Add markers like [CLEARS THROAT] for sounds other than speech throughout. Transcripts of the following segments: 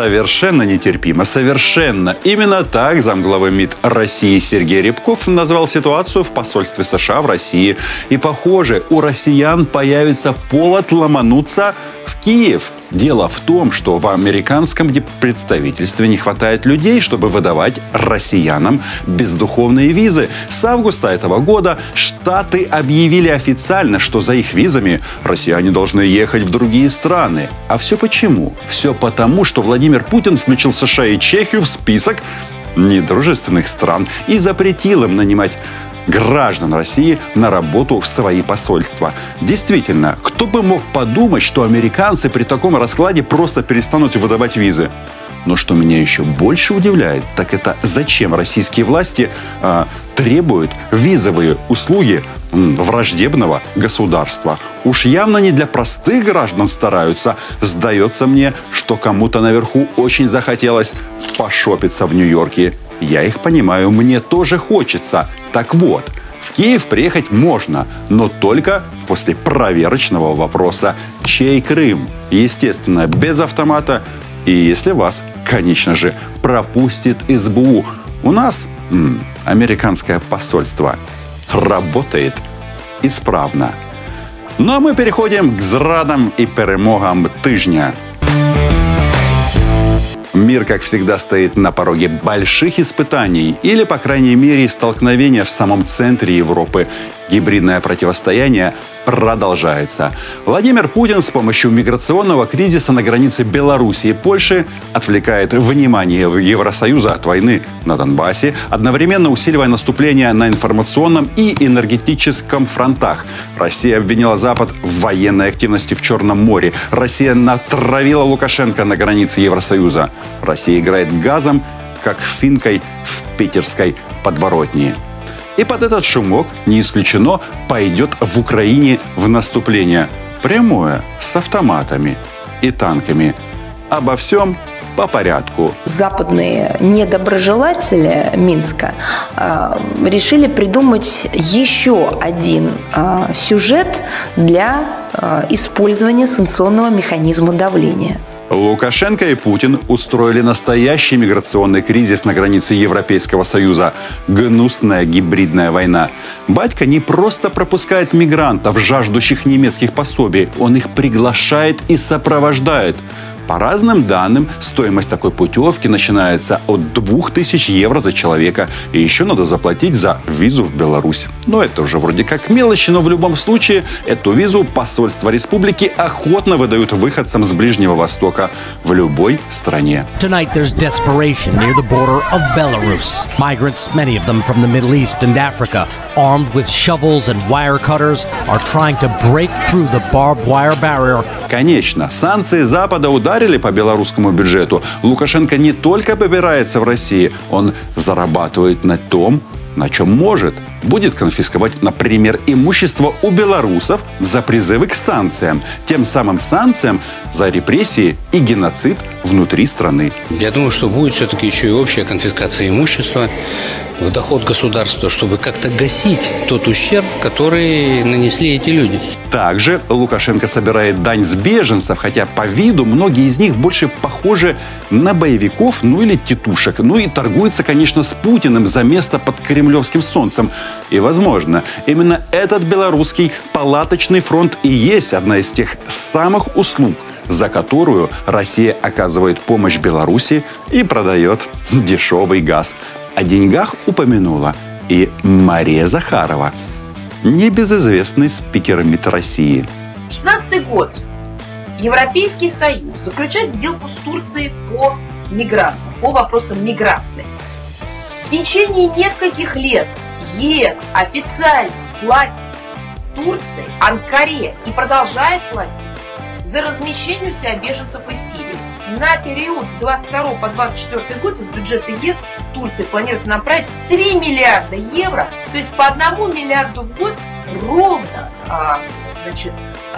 Совершенно нетерпимо, совершенно. Именно так замглавы МИД России Сергей Рябков назвал ситуацию в посольстве США в России. И, похоже, у россиян появится повод ломануться в Киев. Дело в том, что в американском представительстве не хватает людей, чтобы выдавать россиянам бездуховные визы. С августа этого года Штаты объявили официально, что за их визами россияне должны ехать в другие страны. А все почему? Все потому, что Владимир Путин включил США и Чехию в список недружественных стран и запретил им нанимать граждан России на работу в свои посольства. Действительно, кто бы мог подумать, что американцы при таком раскладе просто перестанут выдавать визы? Но что меня еще больше удивляет, так это зачем российские власти э, требуют визовые услуги враждебного государства. Уж явно не для простых граждан стараются. Сдается мне, что кому-то наверху очень захотелось пошопиться в Нью-Йорке. Я их понимаю, мне тоже хочется. Так вот, в Киев приехать можно, но только после проверочного вопроса «Чей Крым?». Естественно, без автомата и если вас, конечно же, пропустит СБУ. У нас м, американское посольство работает исправно. Ну а мы переходим к зрадам и перемогам тижня. Мир, как всегда, стоит на пороге больших испытаний или, по крайней мере, столкновения в самом центре Европы. Гибридное противостояние продолжается. Владимир Путин с помощью миграционного кризиса на границе Беларуси и Польши отвлекает внимание Евросоюза от войны на Донбассе, одновременно усиливая наступление на информационном и энергетическом фронтах. Россия обвинила Запад в военной активности в Черном море. Россия натравила Лукашенко на границе Евросоюза. Россия играет газом, как финкой в питерской подворотне. И под этот шумок, не исключено, пойдет в Украине в наступление. Прямое, с автоматами и танками. Обо всем по порядку. Западные недоброжелатели Минска э, решили придумать еще один э, сюжет для э, использования санкционного механизма давления – Лукашенко и Путин устроили настоящий миграционный кризис на границе Европейского Союза. Гнусная гибридная война. Батька не просто пропускает мигрантов, жаждущих немецких пособий, он их приглашает и сопровождает. По разным данным, стоимость такой путевки начинается от 2000 евро за человека. И еще надо заплатить за визу в Беларусь. Но это уже вроде как мелочи, но в любом случае эту визу посольства республики охотно выдают выходцам с Ближнего Востока в любой стране. Tonight there's desperation near the border of Belarus. Migrants, many of them from the Middle East and Africa, armed with shovels and wire cutters, are trying to break through the barbed wire barrier. Конечно, санкции Запада ударили ударили по белорусскому бюджету, Лукашенко не только побирается в России, он зарабатывает на том, на чем может. Будет конфисковать, например, имущество у белорусов за призывы к санкциям. Тем самым санкциям за репрессии и геноцид внутри страны. Я думаю, что будет все-таки еще и общая конфискация имущества в доход государства, чтобы как-то гасить тот ущерб, который нанесли эти люди. Также Лукашенко собирает дань с беженцев, хотя по виду многие из них больше похожи на боевиков, ну или тетушек. Ну и торгуется, конечно, с Путиным за место под кремлевским солнцем. И, возможно, именно этот белорусский палаточный фронт и есть одна из тех самых услуг, за которую Россия оказывает помощь Беларуси и продает дешевый газ. О деньгах упомянула и Мария Захарова, небезызвестный спикер МИД России. 16 год. Европейский Союз заключает сделку с Турцией по мигрантам, по вопросам миграции. В течение нескольких лет ЕС официально платит Турции, Анкаре и продолжает платить за размещение у себя беженцев из Сирии. На период с 22 по 24 год из бюджета ЕС Турции планируется направить 3 миллиарда евро, то есть по 1 миллиарду в год ровно а, значит,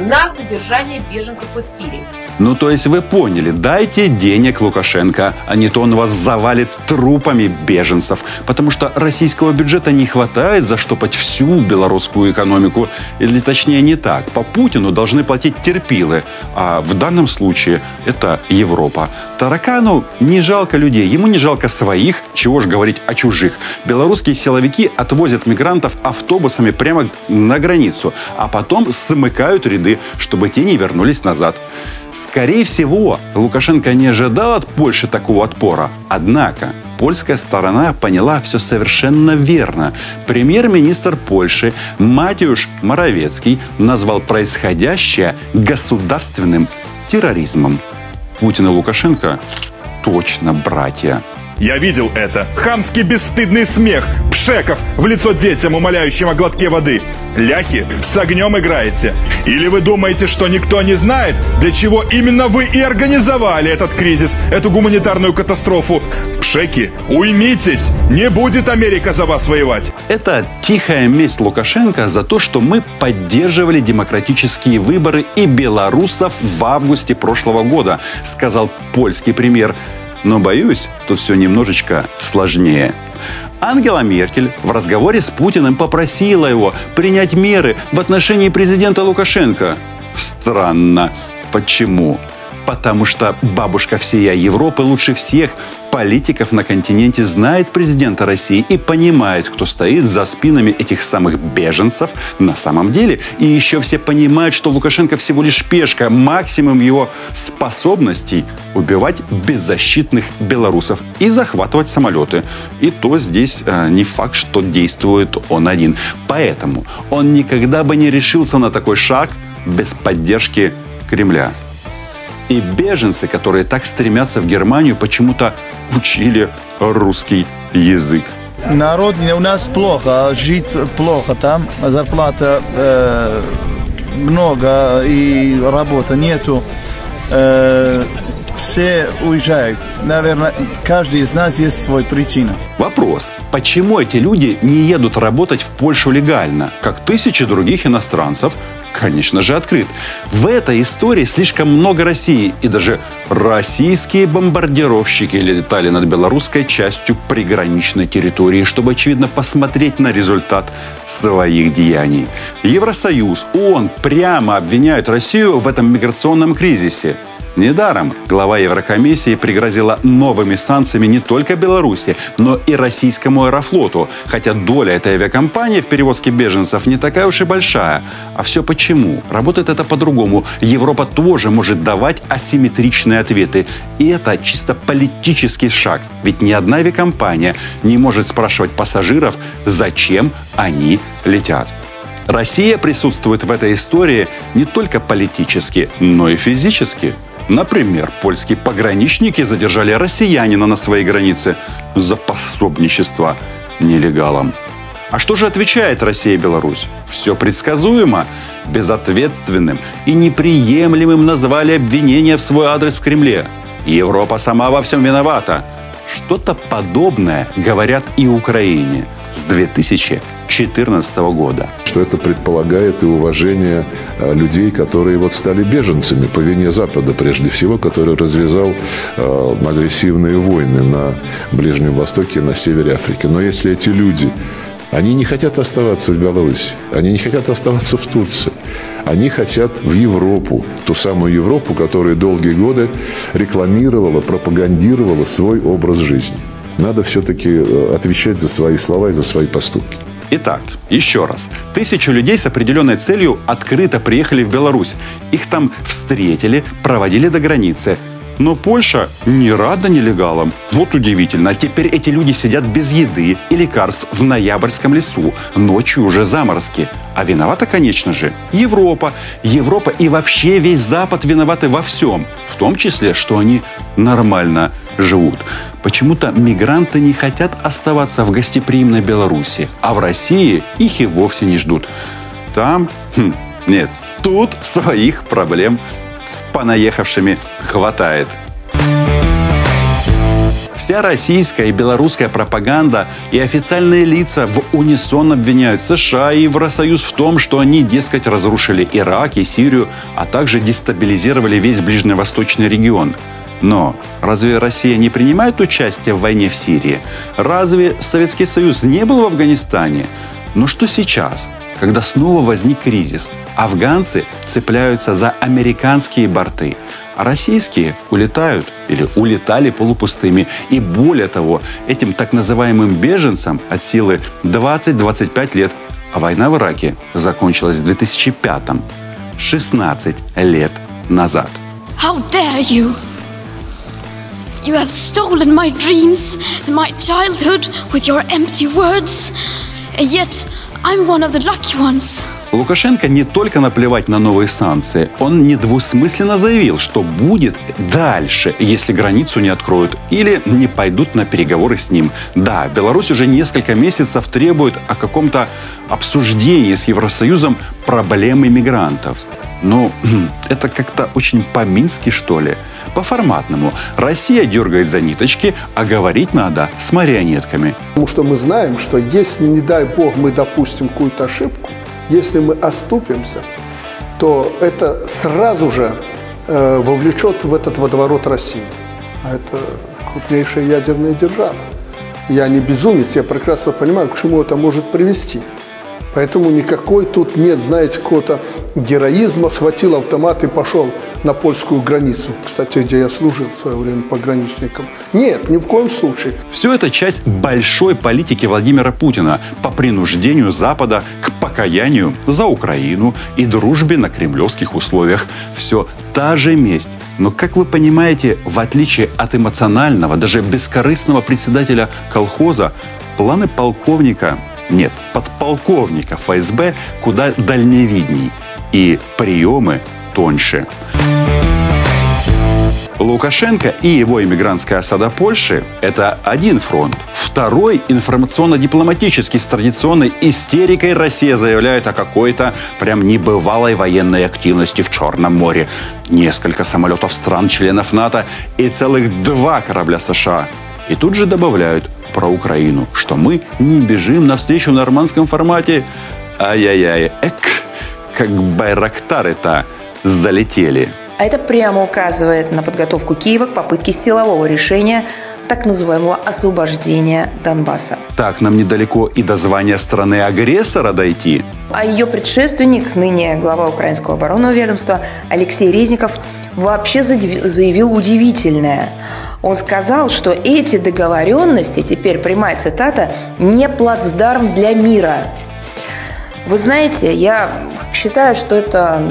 на содержание беженцев из Сирии. Ну, то есть вы поняли, дайте денег Лукашенко, а не то он вас завалит трупами беженцев. Потому что российского бюджета не хватает заштопать всю белорусскую экономику. Или точнее не так. По Путину должны платить терпилы. А в данном случае это Европа. Таракану не жалко людей, ему не жалко своих, чего же говорить о чужих. Белорусские силовики отвозят мигрантов автобусами прямо на границу, а потом смыкают ряды, чтобы те не вернулись назад. Скорее всего, Лукашенко не ожидал от Польши такого отпора. Однако, польская сторона поняла все совершенно верно. Премьер-министр Польши Матюш Моровецкий назвал происходящее государственным терроризмом. Путин и Лукашенко точно братья. Я видел это. Хамский бесстыдный смех. Пшеков в лицо детям, умоляющим о глотке воды. Ляхи, с огнем играете. Или вы думаете, что никто не знает, для чего именно вы и организовали этот кризис, эту гуманитарную катастрофу? Пшеки, уймитесь! Не будет Америка за вас воевать! Это тихая месть Лукашенко за то, что мы поддерживали демократические выборы и белорусов в августе прошлого года, сказал польский премьер. Но, боюсь, тут все немножечко сложнее. Ангела Меркель в разговоре с Путиным попросила его принять меры в отношении президента Лукашенко. Странно. Почему? Потому что бабушка всея Европы лучше всех политиков на континенте знает президента России и понимает, кто стоит за спинами этих самых беженцев на самом деле. И еще все понимают, что Лукашенко всего лишь пешка, максимум его способностей убивать беззащитных белорусов и захватывать самолеты. И то здесь э, не факт, что действует он один. Поэтому он никогда бы не решился на такой шаг без поддержки Кремля. И беженцы, которые так стремятся в Германию, почему-то учили русский язык. Народ у нас плохо, жить плохо там, зарплата э, много и работы нету. Э, все уезжают. Наверное, каждый из нас есть свой причина. Вопрос. Почему эти люди не едут работать в Польшу легально, как тысячи других иностранцев, конечно же, открыт. В этой истории слишком много России, и даже российские бомбардировщики летали над белорусской частью приграничной территории, чтобы, очевидно, посмотреть на результат своих деяний. Евросоюз, ООН прямо обвиняют Россию в этом миграционном кризисе. Недаром глава Еврокомиссии пригрозила новыми санкциями не только Беларуси, но и российскому аэрофлоту, хотя доля этой авиакомпании в перевозке беженцев не такая уж и большая. А все почему? Работает это по-другому. Европа тоже может давать асимметричные ответы. И это чисто политический шаг. Ведь ни одна авиакомпания не может спрашивать пассажиров, зачем они летят. Россия присутствует в этой истории не только политически, но и физически. Например, польские пограничники задержали россиянина на своей границе за пособничество нелегалам. А что же отвечает Россия и Беларусь? Все предсказуемо. Безответственным и неприемлемым назвали обвинения в свой адрес в Кремле. Европа сама во всем виновата. Что-то подобное говорят и Украине с 2014 года. Что это предполагает и уважение э, людей, которые вот стали беженцами по вине Запада, прежде всего, который развязал э, агрессивные войны на Ближнем Востоке и на севере Африки. Но если эти люди они не хотят оставаться в Беларуси, они не хотят оставаться в Турции. Они хотят в Европу, ту самую Европу, которая долгие годы рекламировала, пропагандировала свой образ жизни. Надо все-таки э, отвечать за свои слова и за свои поступки. Итак, еще раз. Тысячу людей с определенной целью открыто приехали в Беларусь. Их там встретили, проводили до границы. Но Польша не рада нелегалам. Вот удивительно. Теперь эти люди сидят без еды и лекарств в ноябрьском лесу. Ночью уже заморозки. А виновата, конечно же, Европа. Европа и вообще весь Запад виноваты во всем. В том числе, что они нормально живут. Почему-то мигранты не хотят оставаться в гостеприимной Беларуси, а в России их и вовсе не ждут. Там, хм, нет, тут своих проблем с понаехавшими хватает. Вся российская и белорусская пропаганда и официальные лица в унисон обвиняют США и Евросоюз в том, что они, дескать, разрушили Ирак и Сирию, а также дестабилизировали весь ближневосточный регион. Но разве Россия не принимает участие в войне в Сирии? Разве Советский Союз не был в Афганистане? Но что сейчас, когда снова возник кризис? Афганцы цепляются за американские борты – а российские улетают или улетали полупустыми. И более того, этим так называемым беженцам от силы 20-25 лет, а война в Ираке закончилась в 2005-м, 16 лет назад. How dare you? You have stolen my dreams and my childhood with your empty words. Yet, I'm one of the lucky ones. Лукашенко не только наплевать на новые санкции, он недвусмысленно заявил, что будет дальше, если границу не откроют или не пойдут на переговоры с ним. Да, Беларусь уже несколько месяцев требует о каком-то обсуждении с Евросоюзом проблемы мигрантов. Ну, [CLEARS THROAT] это как-то очень по-мински, что ли. По-форматному. Россия дергает за ниточки, а говорить надо с марионетками. Потому что мы знаем, что если, не дай бог, мы допустим какую-то ошибку, если мы оступимся, то это сразу же э, вовлечет в этот водоворот России. А это крупнейшая ядерная держава. Я не безумец, я прекрасно понимаю, к чему это может привести. Поэтому никакой тут нет, знаете, какого-то героизма, схватил автомат и пошел на польскую границу, кстати, где я служил в свое время пограничником. Нет, ни в коем случае. Все это часть большой политики Владимира Путина по принуждению Запада к покаянию за Украину и дружбе на кремлевских условиях. Все та же месть. Но, как вы понимаете, в отличие от эмоционального, даже бескорыстного председателя колхоза, планы полковника нет, подполковника ФСБ куда дальневидней. И приемы тоньше. Лукашенко и его иммигрантская осада Польши – это один фронт. Второй – информационно-дипломатический с традиционной истерикой Россия заявляет о какой-то прям небывалой военной активности в Черном море. Несколько самолетов стран-членов НАТО и целых два корабля США. И тут же добавляют про Украину, что мы не бежим навстречу в нормандском формате. Ай-яй-яй, эк, как байрактары-то залетели. А это прямо указывает на подготовку Киева к попытке силового решения так называемого освобождения Донбасса. Так нам недалеко и до звания страны-агрессора дойти. А ее предшественник, ныне глава Украинского оборонного ведомства Алексей Резников, вообще заявил удивительное. Он сказал, что эти договоренности, теперь прямая цитата, не плацдарм для мира. Вы знаете, я считаю, что это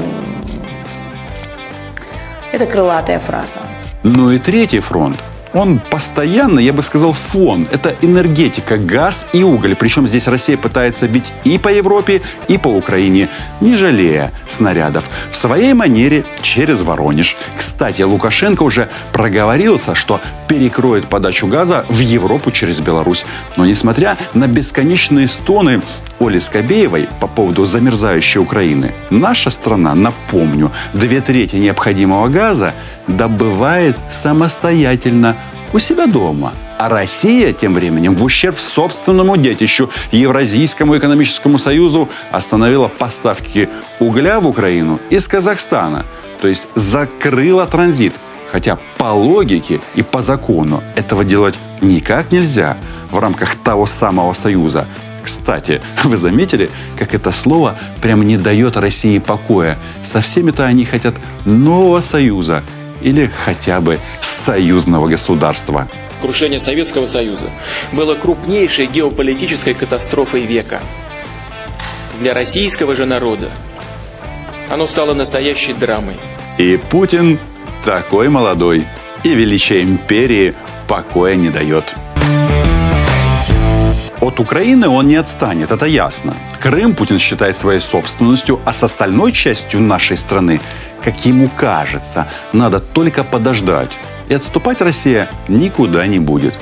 это крылатая фраза. Ну и третий фронт. Он постоянно, я бы сказал, фон. Это энергетика, газ и уголь. Причем здесь Россия пытается бить и по Европе, и по Украине, не жалея снарядов. В своей манере через Воронеж. Кстати, Лукашенко уже проговорился, что перекроет подачу газа в Европу через Беларусь. Но несмотря на бесконечные стоны Оли Скобеевой по поводу замерзающей Украины, наша страна, напомню, две трети необходимого газа добывает самостоятельно у себя дома. А Россия тем временем в ущерб собственному детищу Евразийскому экономическому союзу остановила поставки угля в Украину из Казахстана. То есть закрыла транзит. Хотя по логике и по закону этого делать никак нельзя в рамках того самого союза. Кстати, вы заметили, как это слово прям не дает России покоя? Со всеми-то они хотят нового союза или хотя бы союзного государства. Крушение Советского Союза было крупнейшей геополитической катастрофой века. Для российского же народа оно стало настоящей драмой. И Путин такой молодой, и величие империи покоя не дает. От Украины он не отстанет, это ясно. Крым Путин считает своей собственностью, а с остальной частью нашей страны, как ему кажется, надо только подождать. И отступать Россия никуда не будет.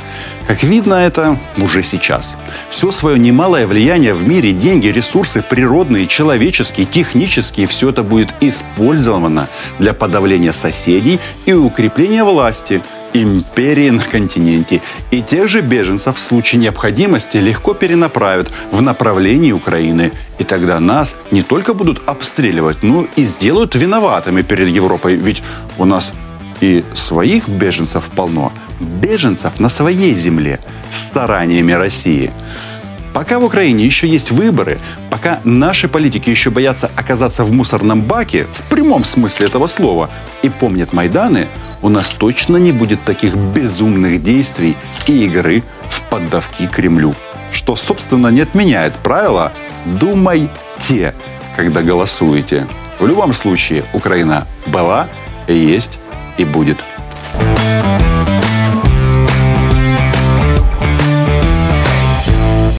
Как видно, это уже сейчас. Все свое немалое влияние в мире, деньги, ресурсы, природные, человеческие, технические, все это будет использовано для подавления соседей и укрепления власти – империи на континенте. И тех же беженцев в случае необходимости легко перенаправят в направлении Украины. И тогда нас не только будут обстреливать, но и сделают виноватыми перед Европой. Ведь у нас и своих беженцев полно. Беженцев на своей земле стараниями России. Пока в Украине еще есть выборы, пока наши политики еще боятся оказаться в мусорном баке, в прямом смысле этого слова, и помнят Майданы, у нас точно не будет таких безумных действий и игры в поддавки Кремлю. Что, собственно, не отменяет правила «думайте», когда голосуете. В любом случае, Украина была, есть и будет. thank you